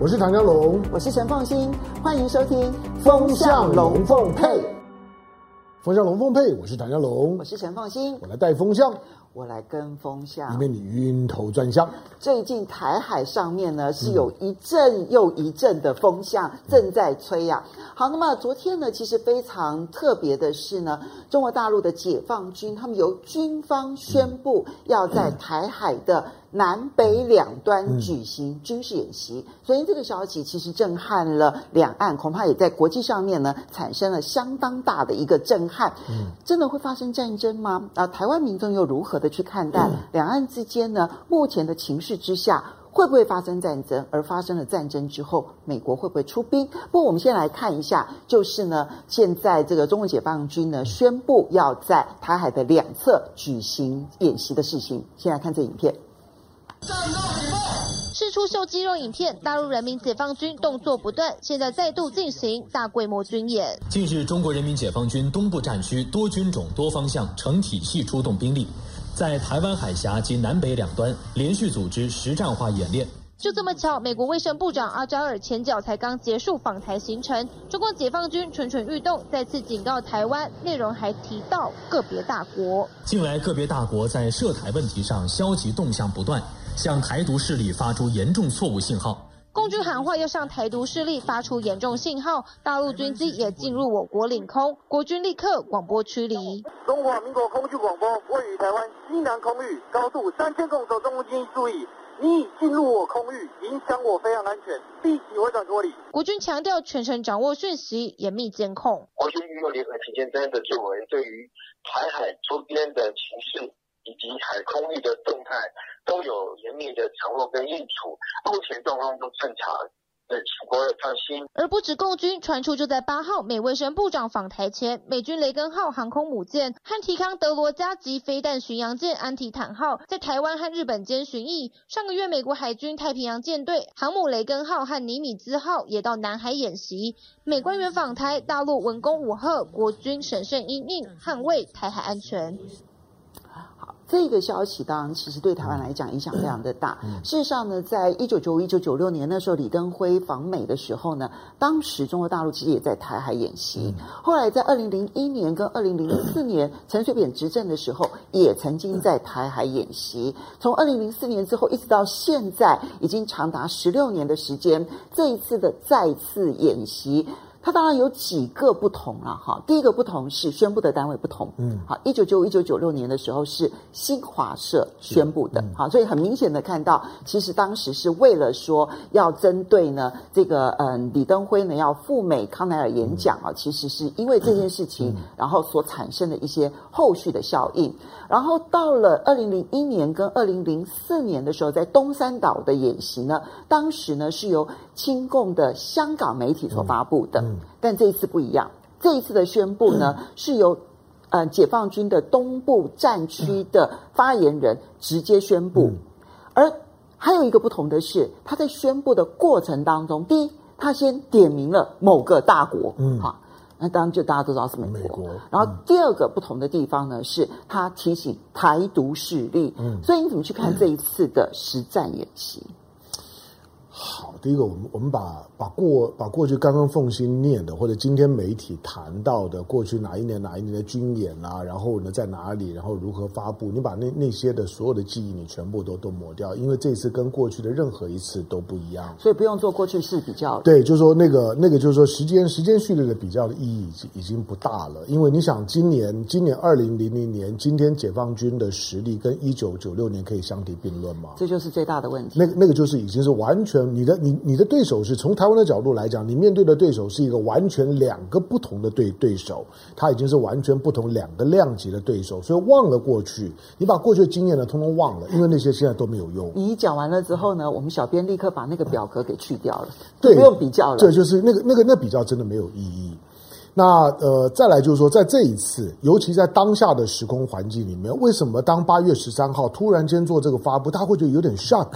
我是唐江龙，我是陈凤新，欢迎收听《风向龙凤配》。风向龙凤配，我是唐江龙，我是陈凤新，我来带风向。我来跟风向，以免你晕头转向。最近台海上面呢，是有一阵又一阵的风向正在吹呀、啊。好，那么昨天呢，其实非常特别的是呢，中国大陆的解放军他们由军方宣布要在台海的南北两端举行军事演习。所以这个消息其实震撼了两岸，恐怕也在国际上面呢产生了相当大的一个震撼。真的会发生战争吗？啊，台湾民众又如何的去看待两岸之间呢？目前的情势之下，会不会发生战争？而发生了战争之后，美国会不会出兵？不过，我们先来看一下，就是呢，现在这个中国解放军呢宣布要在台海的两侧举行演习的事情。先来看这影片。战斗警报！释出秀肌肉影片，大陆人民解放军动作不断，现在再度进行大规模军演。近日，中国人民解放军东部战区多军种、多方向、成体系出动兵力。在台湾海峡及南北两端连续组织实战化演练。就这么巧，美国卫生部长阿扎尔前脚才刚结束访台行程，中国解放军蠢蠢欲动，再次警告台湾，内容还提到个别大国。近来个别大国在涉台问题上消极动向不断，向台独势力发出严重错误信号。共军喊话要向台独势力发出严重信号，大陆军机也进入我国领空，国军立刻广播驱离。中华民国空军广播位于台湾西南空域，高度三千公尺，中共军注意，你已进入我空域，影响我飞航安全，立即回转脱离。国军强调全程掌握讯息，严密监控。国军运用联合勤监侦的作为，对于台海周边的情势。以及海空域的动态都有严密的掌握跟应处，目前状况都正常，对，请各位放心。而不止共军传出，就在八号，美卫生部长访台前，美军雷根号航空母舰和提康德罗加级飞弹巡洋舰安提坦号在台湾和日本间巡弋。上个月，美国海军太平洋舰队航母雷根号和尼米兹号也到南海演习。美官员访台，大陆文攻武吓，国军审慎因应，捍卫台海安全。这个消息当然其实对台湾来讲影响非常的大。事实上呢，在一九九五、一九九六年那时候，李登辉访美的时候呢，当时中国大陆其实也在台海演习。后来在二零零一年跟二零零四年陈水扁执政的时候，也曾经在台海演习。从二零零四年之后一直到现在，已经长达十六年的时间。这一次的再次演习。它当然有几个不同了哈，第一个不同是宣布的单位不同，嗯，好，一九九五、一九九六年的时候是新华社宣布的，好，所以很明显的看到，其实当时是为了说要针对呢这个嗯李登辉呢要赴美康奈尔演讲啊，其实是因为这件事情，然后所产生的一些后续的效应，然后到了二零零一年跟二零零四年的时候，在东山岛的演习呢，当时呢是由亲共的香港媒体所发布的。但这一次不一样，这一次的宣布呢，是由呃解放军的东部战区的发言人直接宣布，而还有一个不同的是，他在宣布的过程当中，第一，他先点名了某个大国，嗯，好，那当然就大家都知道是美国。美国，然后第二个不同的地方呢，是他提醒台独势力，嗯，所以你怎么去看这一次的实战演习？好，第一个，我们我们把把过把过去刚刚奉新念的，或者今天媒体谈到的过去哪一年哪一年的军演啊，然后呢在哪里，然后如何发布，你把那那些的所有的记忆，你全部都都抹掉，因为这次跟过去的任何一次都不一样，所以不用做过去式比较。对，就是说那个那个就是说时间时间序列的比较的意义已经已经不大了，因为你想今年今年二零零零年，今天解放军的实力跟一九九六年可以相提并论吗？这就是最大的问题。那个那个就是已经是完全。你的你你的对手是从台湾的角度来讲，你面对的对手是一个完全两个不同的对对手，他已经是完全不同两个量级的对手，所以忘了过去，你把过去的经验呢通通忘了，因为那些现在都没有用。你讲完了之后呢，我们小编立刻把那个表格给去掉了，对，不用比较了。对就是那个那个那比较真的没有意义。那呃，再来就是说，在这一次，尤其在当下的时空环境里面，为什么当八月十三号突然间做这个发布，他会觉得有点 shock？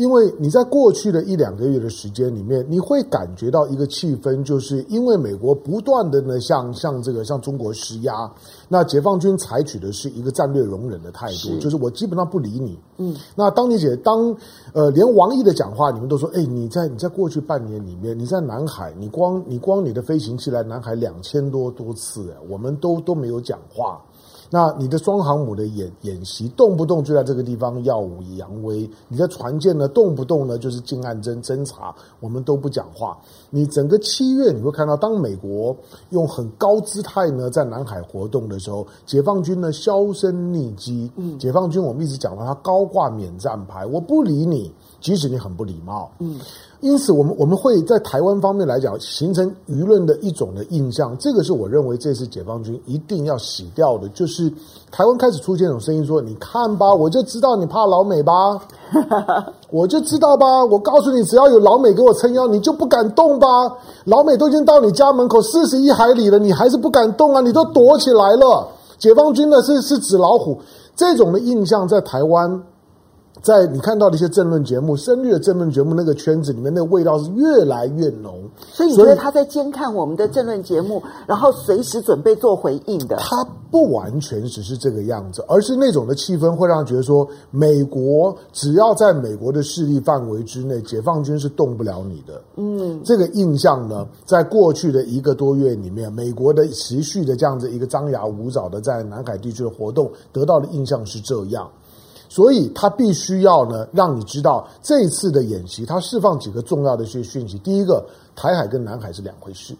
因为你在过去的一两个月的时间里面，你会感觉到一个气氛，就是因为美国不断的呢向向这个向中国施压，那解放军采取的是一个战略容忍的态度，是就是我基本上不理你。嗯，那当你姐当呃连王毅的讲话，你们都说，哎，你在你在过去半年里面，你在南海，你光你光你的飞行器来南海两千多多次，我们都都没有讲话。那你的双航母的演演习，动不动就在这个地方耀武扬威；你的船舰呢，动不动呢就是近岸侦侦察，我们都不讲话。你整个七月你会看到，当美国用很高姿态呢在南海活动的时候，解放军呢销声匿迹。嗯，解放军我们一直讲到他高挂免战牌，我不理你，即使你很不礼貌。嗯。因此，我们我们会在台湾方面来讲，形成舆论的一种的印象。这个是我认为这次解放军一定要洗掉的，就是台湾开始出现一种声音说：“你看吧，我就知道你怕老美吧，我就知道吧。我告诉你，只要有老美给我撑腰，你就不敢动吧。老美都已经到你家门口四十一海里了，你还是不敢动啊？你都躲起来了。解放军呢是是纸老虎，这种的印象在台湾。”在你看到的一些政论节目、深绿的政论节目那个圈子里面，那个味道是越来越浓。所以你觉得他在监看我们的政论节目，然后随时准备做回应的？他不完全只是这个样子，而是那种的气氛会让人觉得说，美国只要在美国的势力范围之内，解放军是动不了你的。嗯，这个印象呢，在过去的一个多月里面，美国的持续的这样子一个张牙舞爪的在南海地区的活动，得到的印象是这样。所以他必须要呢，让你知道这一次的演习，他释放几个重要的一些讯息。第一个，台海跟南海是两回事，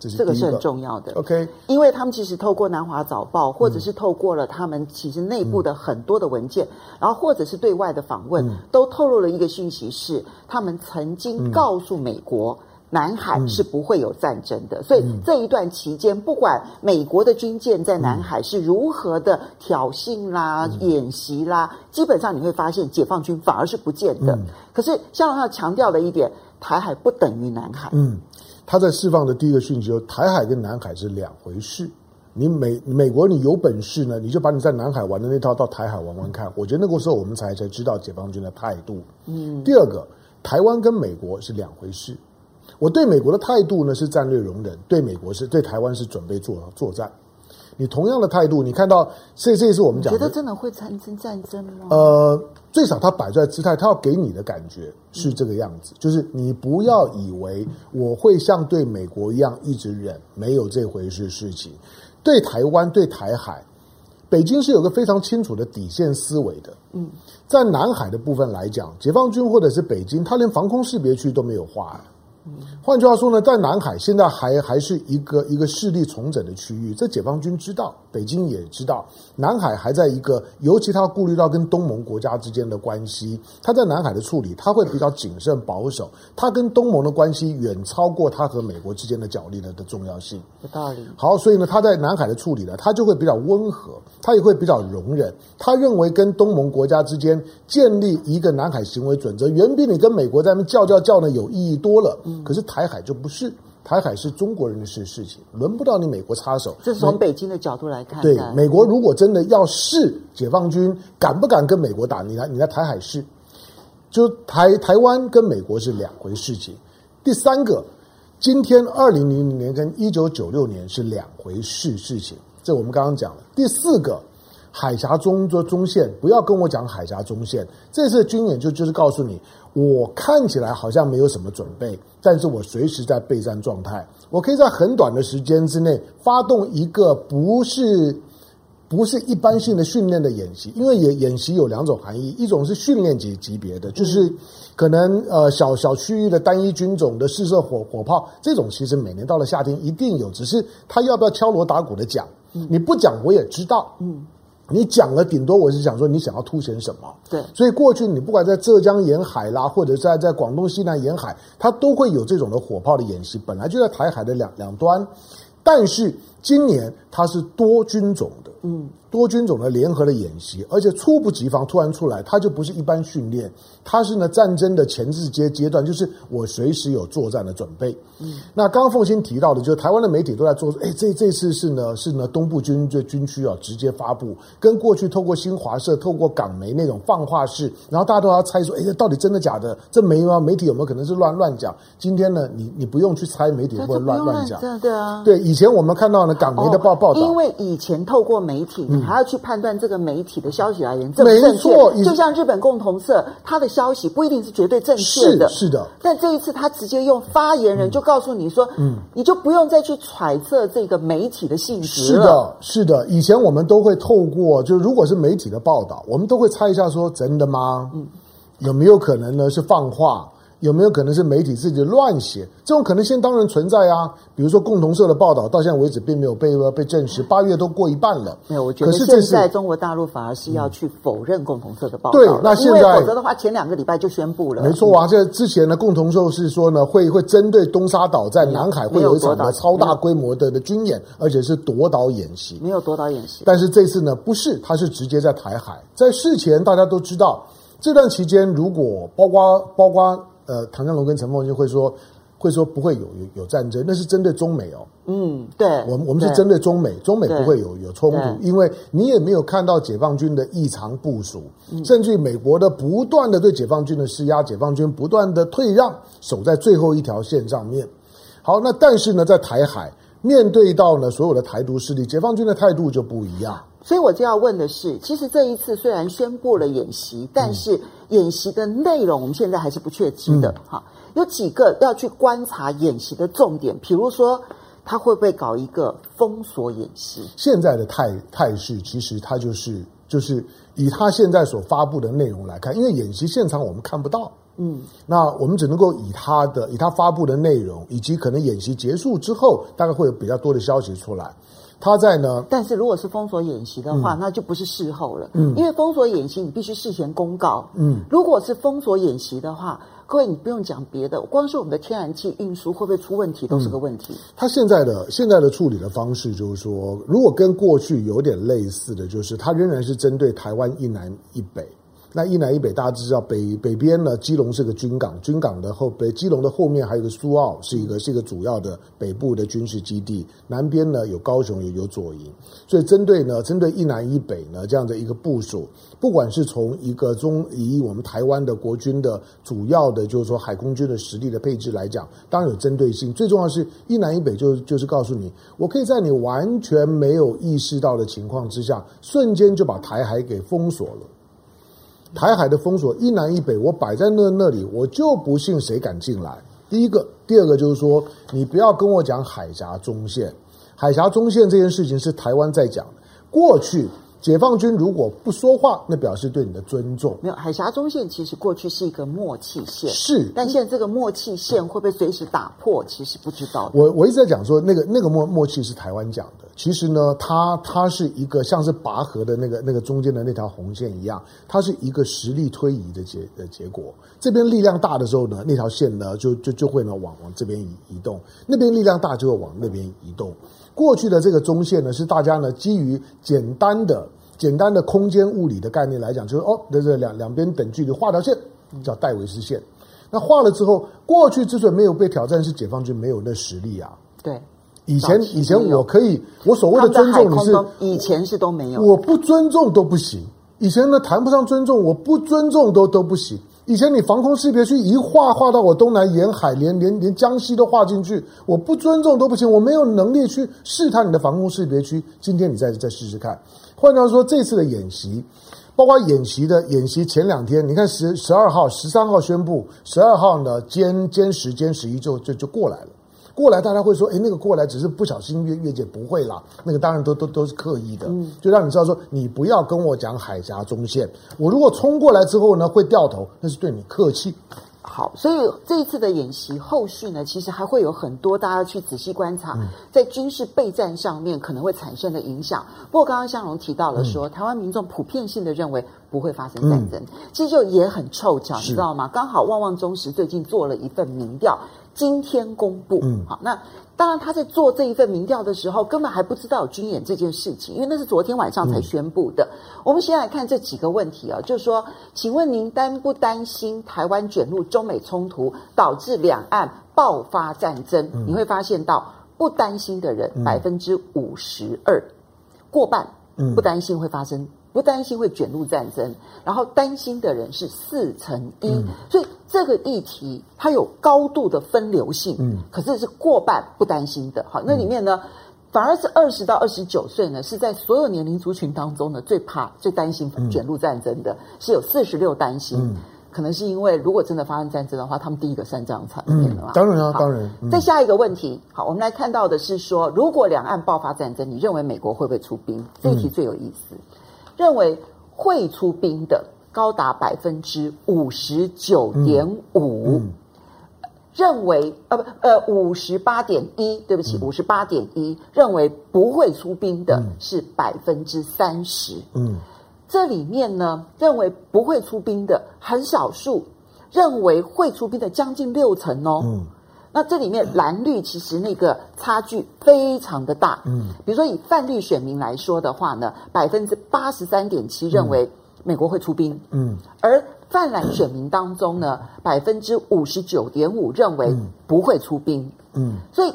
这是个，这个是很重要的。OK，因为他们其实透过南华早报，或者是透过了他们其实内部的很多的文件，嗯、然后或者是对外的访问，嗯、都透露了一个讯息是，他们曾经告诉美国。嗯南海是不会有战争的，嗯、所以这一段期间，不管美国的军舰在南海是如何的挑衅啦、嗯、演习啦，基本上你会发现，解放军反而是不见的。嗯、可是，像他强调了一点，台海不等于南海。嗯，他在释放的第一个讯息，台海跟南海是两回事。你美美国，你有本事呢，你就把你在南海玩的那套到台海玩玩看。我觉得那个时候我们才才知道解放军的态度。嗯，第二个，台湾跟美国是两回事。我对美国的态度呢是战略容忍，对美国是对台湾是准备作作战。你同样的态度，你看到这这也是我们讲的，觉得真的会产生战争吗？呃，最少他摆出来姿态，他要给你的感觉是这个样子，嗯、就是你不要以为我会像对美国一样一直忍，没有这回事事情。对台湾、对台海，北京是有个非常清楚的底线思维的。嗯，在南海的部分来讲，解放军或者是北京，他连防空识别区都没有画。换句话说呢，在南海现在还还是一个一个势力重整的区域，这解放军知道，北京也知道，南海还在一个，尤其他顾虑到跟东盟国家之间的关系，他在南海的处理他会比较谨慎保守，他跟东盟的关系远超过他和美国之间的角力的的重要性。有道理。好，所以呢，他在南海的处理呢，他就会比较温和，他也会比较容忍。他认为跟东盟国家之间建立一个南海行为准则，远比你跟美国在那叫叫叫呢有意义多了。可是台海就不是，台海是中国人的事事情，轮不到你美国插手。这是从北京的角度来看。对，美国如果真的要试解放军敢不敢跟美国打，你来你来台海试，就台台湾跟美国是两回事情。第三个，今天二零零零年跟一九九六年是两回事事情，这我们刚刚讲了。第四个。海峡中的中线，不要跟我讲海峡中线。这次军演就就是告诉你，我看起来好像没有什么准备，但是我随时在备战状态。我可以在很短的时间之内发动一个不是不是一般性的训练的演习，因为演演习有两种含义，一种是训练级级别的，就是可能呃小小区域的单一军种的试射火火炮，这种其实每年到了夏天一定有，只是他要不要敲锣打鼓的讲，你不讲我也知道，嗯。你讲了，顶多我是想说，你想要凸显什么？对，所以过去你不管在浙江沿海啦，或者在在广东西南沿海，它都会有这种的火炮的演习，本来就在台海的两两端，但是今年它是多军种的，嗯，多军种的联合的演习，而且猝不及防突然出来，它就不是一般训练，它是呢战争的前置阶阶段，就是我随时有作战的准备。嗯，那刚刚凤新提到的，就是台湾的媒体都在做，哎，这这次是呢是呢东部军这军区啊直接发布，跟过去透过新华社、透过港媒那种放话式，然后大家都要猜说，哎，这到底真的假的？这没吗？媒体有没有可能是乱乱讲？今天呢，你你不用去猜媒体会乱乱讲，对啊，对，以前我们看到呢港媒的报报道，因为以前透过媒体。你还要去判断这个媒体的消息来源正不正确，就像日本共同社，他的消息不一定是绝对正确的，是的。但这一次他直接用发言人就告诉你说，嗯，你就不用再去揣测这个媒体的性质了。是的，是的。以前我们都会透过，就如果是媒体的报道，我们都会猜一下说，真的吗？嗯，有没有可能呢？是放话？有没有可能是媒体自己乱写？这种可能性当然存在啊。比如说共同社的报道，到现在为止并没有被被证实。八月都过一半了，没有。我觉得现在中国大陆反而是要去否认共同社的报道。对，那现在否则的话，前两个礼拜就宣布了。没错啊，这之前呢，共同社是说呢，会会针对东沙岛在南海会有一场的超大规模的的军演，而且是夺岛演习。没有夺岛演习，但是这次呢，不是，它是直接在台海。在事前大家都知道，这段期间如果包括包括。呃，唐江龙跟陈凤就会说，会说不会有有有战争，那是针对中美哦。嗯，对，我们我们是针对中美，中美不会有有冲突，因为你也没有看到解放军的异常部署，甚至于美国的不断的对解放军的施压，解放军不断的退让，守在最后一条线上面。好，那但是呢，在台海面对到呢所有的台独势力，解放军的态度就不一样。所以我就要问的是，其实这一次虽然宣布了演习，但是演习的内容我们现在还是不确知的。哈、嗯，有几个要去观察演习的重点，比如说他会不会搞一个封锁演习？现在的态态势其实他就是就是以他现在所发布的内容来看，因为演习现场我们看不到，嗯，那我们只能够以他的以他发布的内容，以及可能演习结束之后，大概会有比较多的消息出来。他在呢，但是如果是封锁演习的话，嗯、那就不是事后了，嗯，因为封锁演习你必须事前公告，嗯，如果是封锁演习的话，各位你不用讲别的，光是我们的天然气运输会不会出问题都是个问题。他现在的现在的处理的方式就是说，如果跟过去有点类似的就是，他仍然是针对台湾一南一北。那一南一北，大家知道北北边呢，基隆是个军港，军港的后北基隆的后面还有个苏澳，是一个是一个主要的北部的军事基地。南边呢有高雄，也有左营，所以针对呢，针对一南一北呢这样的一个部署，不管是从一个中以我们台湾的国军的主要的，就是说海空军的实力的配置来讲，当然有针对性。最重要是一南一北就，就就是告诉你，我可以在你完全没有意识到的情况之下，瞬间就把台海给封锁了。台海的封锁一南一北，我摆在那那里，我就不信谁敢进来。第一个，第二个就是说，你不要跟我讲海峡中线，海峡中线这件事情是台湾在讲的。过去解放军如果不说话，那表示对你的尊重。没有，海峡中线其实过去是一个默契线，是，但现在这个默契线会不会随时打破，其实不知道。我我一直在讲说，那个那个默默契是台湾讲的。其实呢，它它是一个像是拔河的那个那个中间的那条红线一样，它是一个实力推移的结的结果。这边力量大的时候呢，那条线呢就就就会呢往往这边移移动；那边力量大就会往那边移动。过去的这个中线呢，是大家呢基于简单的简单的空间物理的概念来讲，就是哦，这这两两边等距离画条线叫戴维斯线。那画了之后，过去之所以没有被挑战，是解放军没有那实力啊。对。以前以前我可以，我所谓的尊重你是以前是都没有，我不尊重都不行。以前呢谈不上尊重，我不尊重都都不行。以前你防空识别区一画画到我东南沿海，连连连江西都画进去，我不尊重都不行。我没有能力去试探你的防空识别区。今天你再再试试看。换句话说，这次的演习，包括演习的演习前两天，你看十十二号、十三号宣布，十二号呢歼歼十、歼十一就就就过来了。过来，大家会说：“哎，那个过来只是不小心越越界，不会啦。那个当然都都都是刻意的，嗯、就让你知道说，你不要跟我讲海峡中线。我如果冲过来之后呢，会掉头，那是对你客气。”好，所以这一次的演习后续呢，其实还会有很多大家去仔细观察，在军事备战上面可能会产生的影响。不过刚刚向荣提到了说，嗯、台湾民众普遍性的认为。不会发生战争。嗯、其实就也很凑巧，你知道吗？刚好旺旺中时最近做了一份民调，今天公布。嗯，好，那当然他在做这一份民调的时候，根本还不知道有军演这件事情，因为那是昨天晚上才宣布的。嗯、我们先来看这几个问题啊，就是说，请问您担不担心台湾卷入中美冲突，导致两岸爆发战争？嗯、你会发现到不担心的人百分之五十二，过半不担心会发生。不担心会卷入战争，然后担心的人是四成一，嗯、所以这个议题它有高度的分流性，嗯，可是是过半不担心的。好，那里面呢，嗯、反而是二十到二十九岁呢，是在所有年龄族群当中呢最怕、最担心卷入战争的，嗯、是有四十六担心。嗯可能是因为，如果真的发生战争的话，他们第一个上战场面的嘛。当然啊，当然。再下一个问题，好，我们来看到的是说，如果两岸爆发战争，你认为美国会不会出兵？这一题最有意思。嗯、认为会出兵的高达百分之五十九点五，认为呃不呃五十八点一，对不起，五十八点一，认为不会出兵的是百分之三十。嗯。这里面呢，认为不会出兵的很少数，认为会出兵的将近六成哦。嗯，那这里面蓝绿其实那个差距非常的大。嗯，比如说以泛绿选民来说的话呢，百分之八十三点七认为美国会出兵。嗯，而泛蓝选民当中呢，百分之五十九点五认为不会出兵。嗯，所以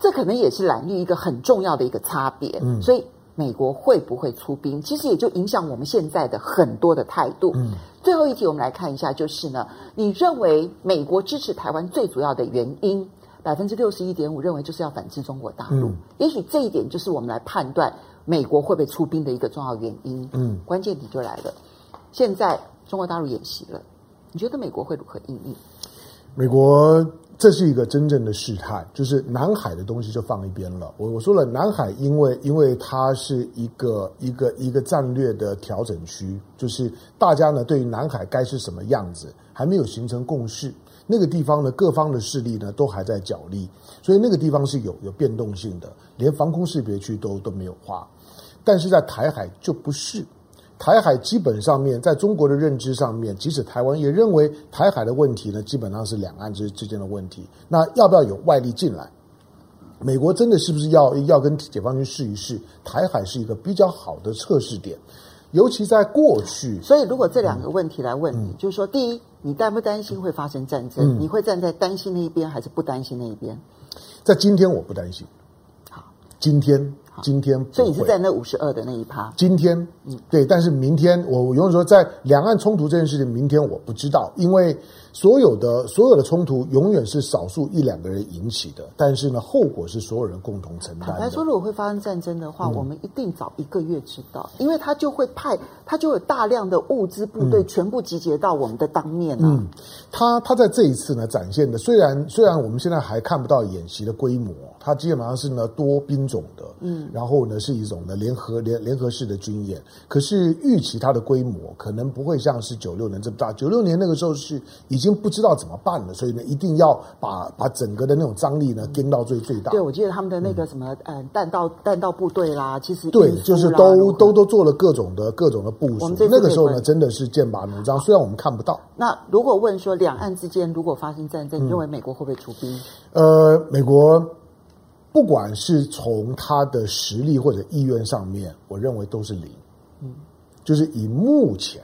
这可能也是蓝绿一个很重要的一个差别。嗯，所以。美国会不会出兵？其实也就影响我们现在的很多的态度。嗯，最后一题我们来看一下，就是呢，你认为美国支持台湾最主要的原因，百分之六十一点五认为就是要反制中国大陆。嗯，也许这一点就是我们来判断美国会不会出兵的一个重要原因。嗯，关键题就来了，现在中国大陆演习了，你觉得美国会如何应对？美国。这是一个真正的试探，就是南海的东西就放一边了。我我说了，南海因为因为它是一个一个一个战略的调整区，就是大家呢对于南海该是什么样子还没有形成共识。那个地方呢，各方的势力呢都还在角力，所以那个地方是有有变动性的，连防空识别区都都没有画。但是在台海就不是。台海基本上面，在中国的认知上面，即使台湾也认为台海的问题呢，基本上是两岸之之间的问题。那要不要有外力进来？美国真的是不是要要跟解放军试一试？台海是一个比较好的测试点，尤其在过去。所以，如果这两个问题来问你，嗯、就是说，第一，你担不担心会发生战争？嗯、你会站在担心那一边，还是不担心那一边？在今天，我不担心。好，今天。今天，所以你是在那五十二的那一趴。今天，嗯，对，但是明天，我永远说，在两岸冲突这件事情，明天我不知道，因为。所有的所有的冲突永远是少数一两个人引起的，但是呢，后果是所有人共同承担的。坦白说，如果会发生战争的话，嗯、我们一定早一个月知道，因为他就会派，他就有大量的物资部队全部集结到我们的当面啊。嗯，他他在这一次呢展现的，虽然虽然我们现在还看不到演习的规模，他基本上是呢多兵种的，嗯，然后呢是一种呢联合联联合式的军演，可是预期它的规模可能不会像是九六年这么大，九六年那个时候是已经。不知道怎么办了，所以呢，一定要把把整个的那种张力呢，跟到最最大。对，我记得他们的那个什么，嗯，弹道弹道部队啦，其实对，就是都都都做了各种的各种的部署。那个时候呢，真的是剑拔弩张，虽然我们看不到。那如果问说，两岸之间如果发生战争，你认为美国会不会出兵？呃，美国不管是从他的实力或者意愿上面，我认为都是零。嗯，就是以目前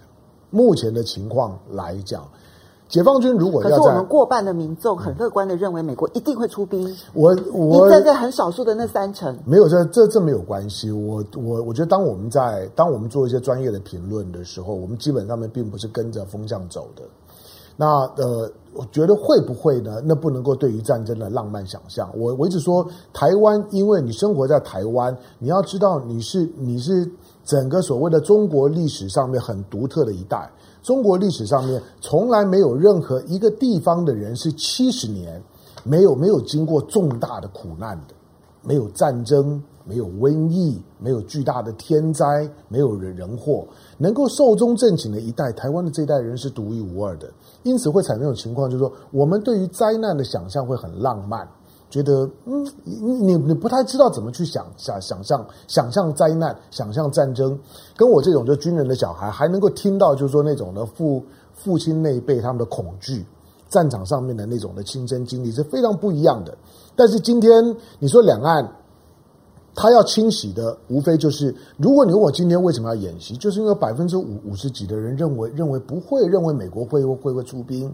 目前的情况来讲。解放军如果要，可是我们过半的民众很乐观的认为美国一定会出兵。我我你站在很少数的那三成，没有这这这没有关系。我我我觉得，当我们在当我们做一些专业的评论的时候，我们基本上面并不是跟着风向走的。那呃，我觉得会不会呢？那不能够对于战争的浪漫想象。我我一直说，台湾，因为你生活在台湾，你要知道你是你是整个所谓的中国历史上面很独特的一代。中国历史上面从来没有任何一个地方的人是七十年没有没有经过重大的苦难的，没有战争，没有瘟疫，没有巨大的天灾，没有人人祸，能够寿终正寝的一代，台湾的这一代人是独一无二的。因此会产生一种情况，就是说我们对于灾难的想象会很浪漫。觉得嗯，你你你不太知道怎么去想想想象想象灾难，想象战争，跟我这种就军人的小孩还能够听到，就是说那种的父父亲那一辈他们的恐惧，战场上面的那种的亲身经历是非常不一样的。但是今天你说两岸。他要清洗的，无非就是，如果你问我今天为什么要演习，就是因为百分之五五十几的人认为认为不会，认为美国会会会出兵，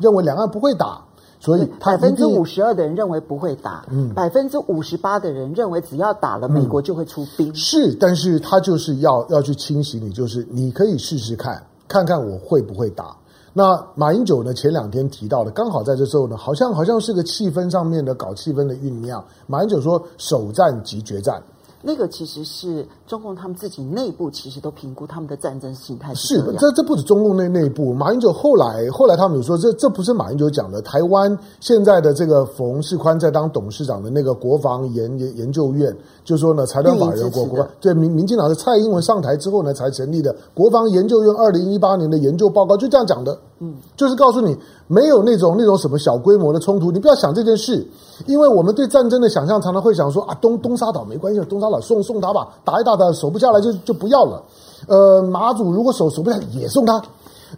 认为两岸不会打，所以百分之五十二的人认为不会打，嗯，百分之五十八的人认为只要打了，美国就会出兵。嗯，是，但是他就是要要去清洗你，就是你可以试试看，看看我会不会打。那马英九呢？前两天提到的，刚好在这时候呢，好像好像是个气氛上面的搞气氛的酝酿。马英九说：“首战即决战。”那个其实是中共他们自己内部其实都评估他们的战争形态是这，这这不止中共内内部，马英九后来后来他们有说，这这不是马英九讲的。台湾现在的这个冯世宽在当董事长的那个国防研研研究院，就说呢，财团法人国国对民民进党是蔡英文上台之后呢才成立的国防研究院，二零一八年的研究报告就这样讲的，嗯，就是告诉你没有那种那种什么小规模的冲突，你不要想这件事，因为我们对战争的想象常常会想说啊，东东沙岛没关系，东沙岛。送送他吧，打一打他守不下来就就不要了。呃，马祖如果守守不下来也送他。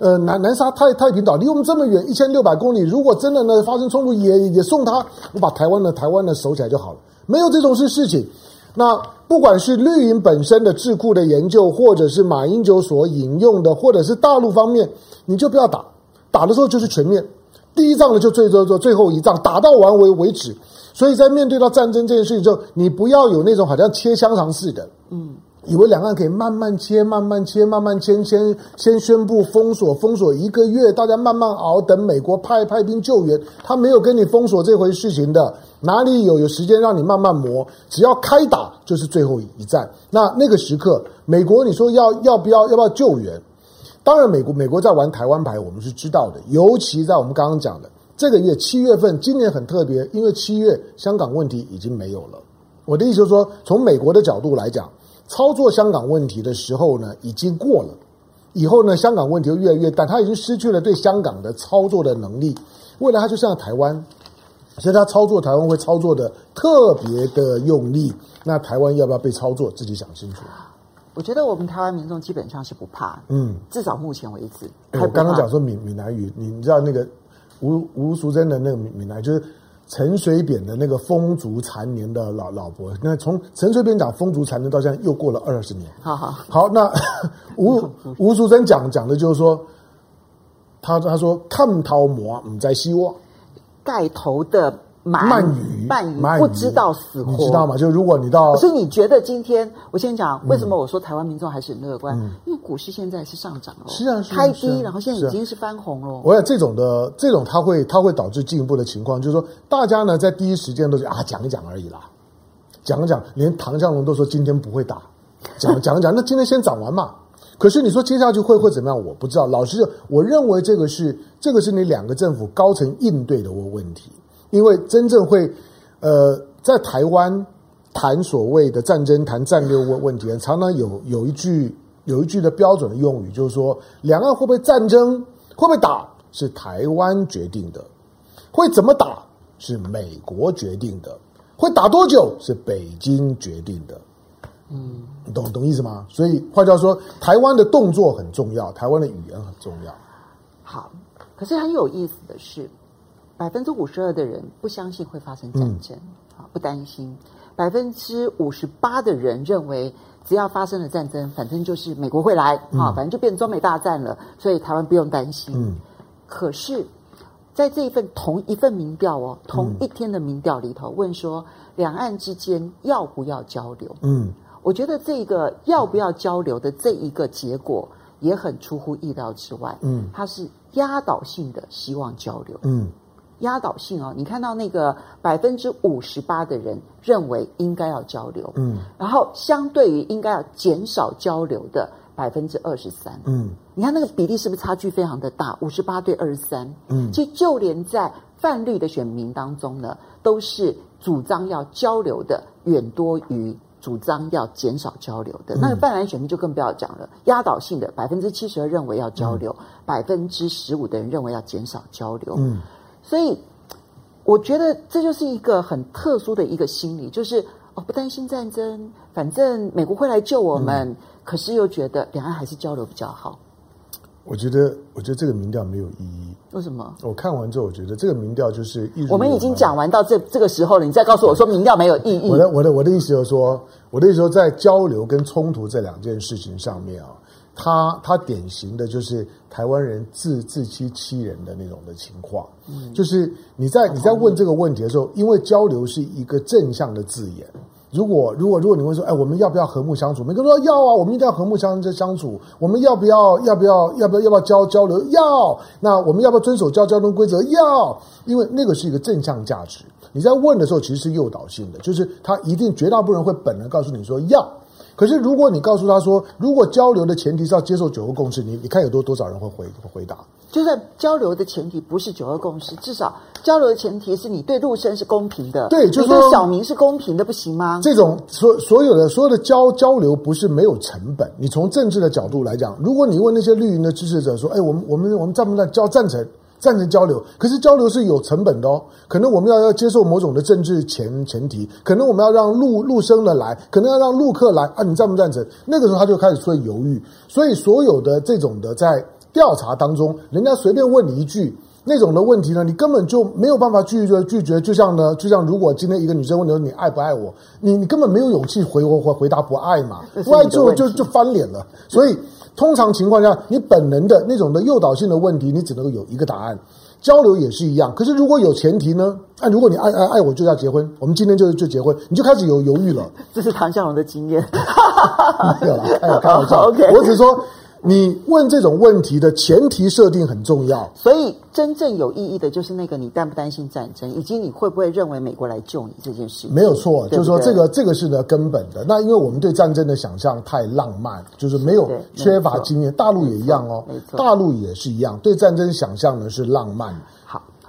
呃，南南沙太太平岛离我们这么远，一千六百公里，如果真的呢发生冲突也也送他。我把台湾的台湾的守起来就好了，没有这种事事情。那不管是绿营本身的智库的研究，或者是马英九所引用的，或者是大陆方面，你就不要打，打的时候就是全面。第一仗呢就最最最最后一仗，打到完为为止。所以在面对到战争这件事情之后，你不要有那种好像切香肠似的，嗯，以为两岸可以慢慢切、慢慢切、慢慢切，先先宣布封锁，封锁一个月，大家慢慢熬，等美国派派兵救援。他没有跟你封锁这回事情的，哪里有有时间让你慢慢磨？只要开打就是最后一战。那那个时刻，美国你说要要不要要不要救援？当然，美国美国在玩台湾牌，我们是知道的，尤其在我们刚刚讲的。这个月七月份，今年很特别，因为七月香港问题已经没有了。我的意思是说，从美国的角度来讲，操作香港问题的时候呢，已经过了。以后呢，香港问题会越来越大，他已经失去了对香港的操作的能力。未来他就像台湾，所以他操作台湾会操作的特别的用力。那台湾要不要被操作，自己想清楚。我觉得我们台湾民众基本上是不怕，嗯，至少目前为止。我刚刚讲说闽闽南语，你知道那个。吴吴淑珍的那个闽闽南，就是陈水扁的那个风烛残年的老老婆。那从陈水扁讲风烛残年到现在又过了二十年。好好好，那 吴 吴淑珍讲讲的就是说，他他说看桃膜唔在希望盖头的。鳗鳗鱼，鳗鱼不知道死活，你知道吗？就是如果你到，所以你觉得今天我先讲为什么我说台湾民众还是很乐观？嗯、因为股市现在是上涨了，是啊，是啊，开低，然后现在已经是翻红了。我想这种的这种，它会它会导致进一步的情况，就是说大家呢在第一时间都是啊讲一讲而已啦，讲一讲，连唐江龙都说今天不会打，讲讲一讲，那今天先涨完嘛。可是你说接下去会会怎么样？我不知道。老实说，我认为这个是这个是你两个政府高层应对的问问题。因为真正会，呃，在台湾谈所谓的战争、谈战略问问题，常常有有一句有一句的标准的用语，就是说，两岸会不会战争、会不会打，是台湾决定的；会怎么打，是美国决定的；会打多久，是北京决定的。嗯，你懂懂意思吗？所以换句话说，台湾的动作很重要，台湾的语言很重要。好，可是很有意思的是。百分之五十二的人不相信会发生战争，啊、嗯，不担心。百分之五十八的人认为，只要发生了战争，反正就是美国会来，啊、嗯，反正就变中美大战了，所以台湾不用担心。嗯，可是，在这一份同一份民调哦，同一天的民调里头，问说两岸之间要不要交流？嗯，我觉得这个要不要交流的这一个结果也很出乎意料之外。嗯，它是压倒性的希望交流。嗯。压倒性哦，你看到那个百分之五十八的人认为应该要交流，嗯，然后相对于应该要减少交流的百分之二十三，嗯，你看那个比例是不是差距非常的大？五十八对二十三，嗯，其实就连在泛绿的选民当中呢，都是主张要交流的远多于主张要减少交流的。嗯，那个泛蓝选民就更不要讲了，压倒性的百分之七十二认为要交流，百分之十五的人认为要减少交流，嗯。所以，我觉得这就是一个很特殊的一个心理，就是哦，不担心战争，反正美国会来救我们，嗯、可是又觉得两岸还是交流比较好。我觉得，我觉得这个民调没有意义。为什么？我看完之后，我觉得这个民调就是一。我们已经讲完到这这个时候了，你再告诉我说民调没有意义。我的我的我的意思就是说，我的意思说，在交流跟冲突这两件事情上面啊，它它典型的就是台湾人自自欺欺人的那种的情况。嗯，就是你在你在问这个问题的时候，因为交流是一个正向的字眼。如果如果如果你会说，哎，我们要不要和睦相处？每个人说要啊，我们一定要和睦相相处。我们要不要要不要要不要要不要交交流？要。那我们要不要遵守交交通规则？要。因为那个是一个正向价值。你在问的时候，其实是诱导性的，就是他一定绝大部分人会本能告诉你说要。可是如果你告诉他说，如果交流的前提是要接受九二共识，你你看有多多少人会回回答？就算交流的前提不是九二共识，至少交流的前提是你对陆生是公平的，对，就是说对小明是公平的，不行吗？这种所所有的所有的交交流不是没有成本。你从政治的角度来讲，如果你问那些绿营的支持者说，哎，我们我们我们赞不赞交赞成？赞成交流，可是交流是有成本的哦。可能我们要要接受某种的政治前前提，可能我们要让陆陆生的来，可能要让陆客来啊。你赞不赞成？那个时候他就开始出现犹豫。所以所有的这种的在调查当中，人家随便问你一句那种的问题呢，你根本就没有办法拒绝拒绝。就像呢，就像如果今天一个女生问你说你爱不爱我，你你根本没有勇气回我回回答不爱嘛，不爱就就就翻脸了。所以。通常情况下，你本能的那种的诱导性的问题，你只能够有一个答案。交流也是一样，可是如果有前提呢？那如果你爱爱爱我就要结婚，我们今天就就结婚，你就开始有犹豫了。这是唐向荣的经验，没有啦，开玩笑。OK，我只是说。你问这种问题的前提设定很重要，所以真正有意义的就是那个你担不担心战争，以及你会不会认为美国来救你这件事。没有错，对对就是说这个这个是呢根本的。那因为我们对战争的想象太浪漫，就是没有缺乏经验。大陆也一样哦，大陆也是一样，对战争想象呢是浪漫。好，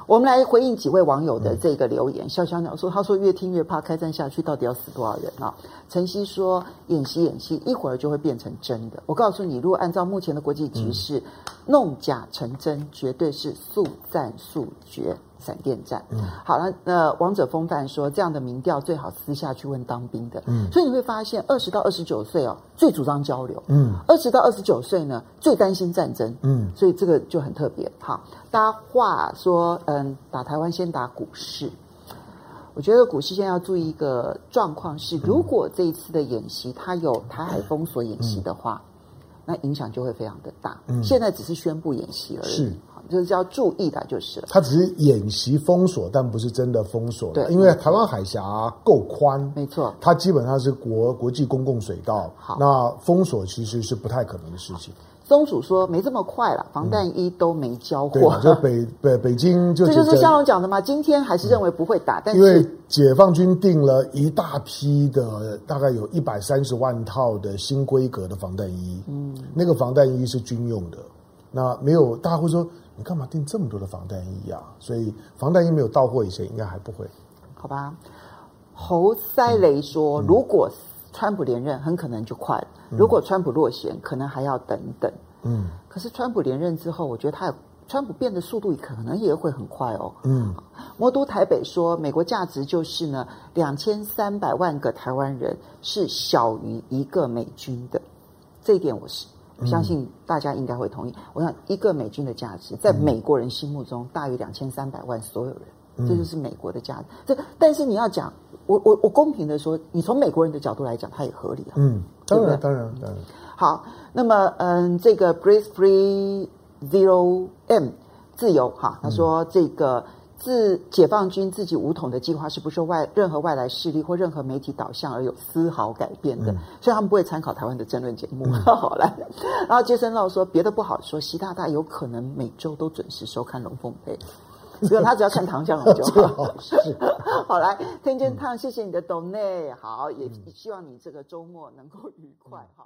我们来回应几位网友的这个留言。小小鸟说：“他说越听越怕，开战下去到底要死多少人啊？”晨曦说：“演习演戏，一会儿就会变成真的。我告诉你，如果按照目前的国际局势，嗯、弄假成真，绝对是速战速决。”闪电战，嗯，好了，那王者风范说，这样的民调最好私下去问当兵的，嗯，所以你会发现，二十到二十九岁哦，最主张交流，嗯，二十到二十九岁呢，最担心战争，嗯，所以这个就很特别。好，大家话说，嗯，打台湾先打股市。我觉得股市现在要注意一个状况是，如果这一次的演习它有台海封锁演习的话，那影响就会非常的大。现在只是宣布演习而已，是，就是要注意的，就是了。它只是演习封锁，但不是真的封锁。对，因为台湾海峡够宽，没错，它基本上是国国际公共水道。好，那封锁其实是不太可能的事情。松鼠说：“没这么快了，防弹衣都没交货。嗯、就北北北京就，这就是湘龙讲的嘛。今天还是认为不会打，嗯、但是因为解放军订了一大批的，大概有一百三十万套的新规格的防弹衣。嗯，那个防弹衣是军用的。那没有，大家会说你干嘛订这么多的防弹衣、啊？所以防弹衣没有到货以前，应该还不会。好吧。侯塞雷说：嗯、如果。”川普连任很可能就快了，如果川普落选，可能还要等等。嗯，可是川普连任之后，我觉得他川普变的速度可能也会很快哦。嗯，魔都台北说，美国价值就是呢，两千三百万个台湾人是小于一个美军的，这一点我是我相信大家应该会同意。我想一个美军的价值，在美国人心目中大于两千三百万所有人，这就是美国的价值。这但是你要讲。我我我公平的说，你从美国人的角度来讲，它也合理啊。嗯，当然当然当然。好，那么嗯，这个 Breathe Free Zero M 自由哈，他说这个自解放军自己武统的计划是不受外任何外来势力或任何媒体导向而有丝毫改变的，嗯、所以他们不会参考台湾的争论节目。嗯、好来，然后杰森老说别的不好说，习大大有可能每周都准时收看龙凤配。只有他只要看唐湘龙就好。好，来天天烫，谢谢你的 donate，好，也希望你这个周末能够愉快哈。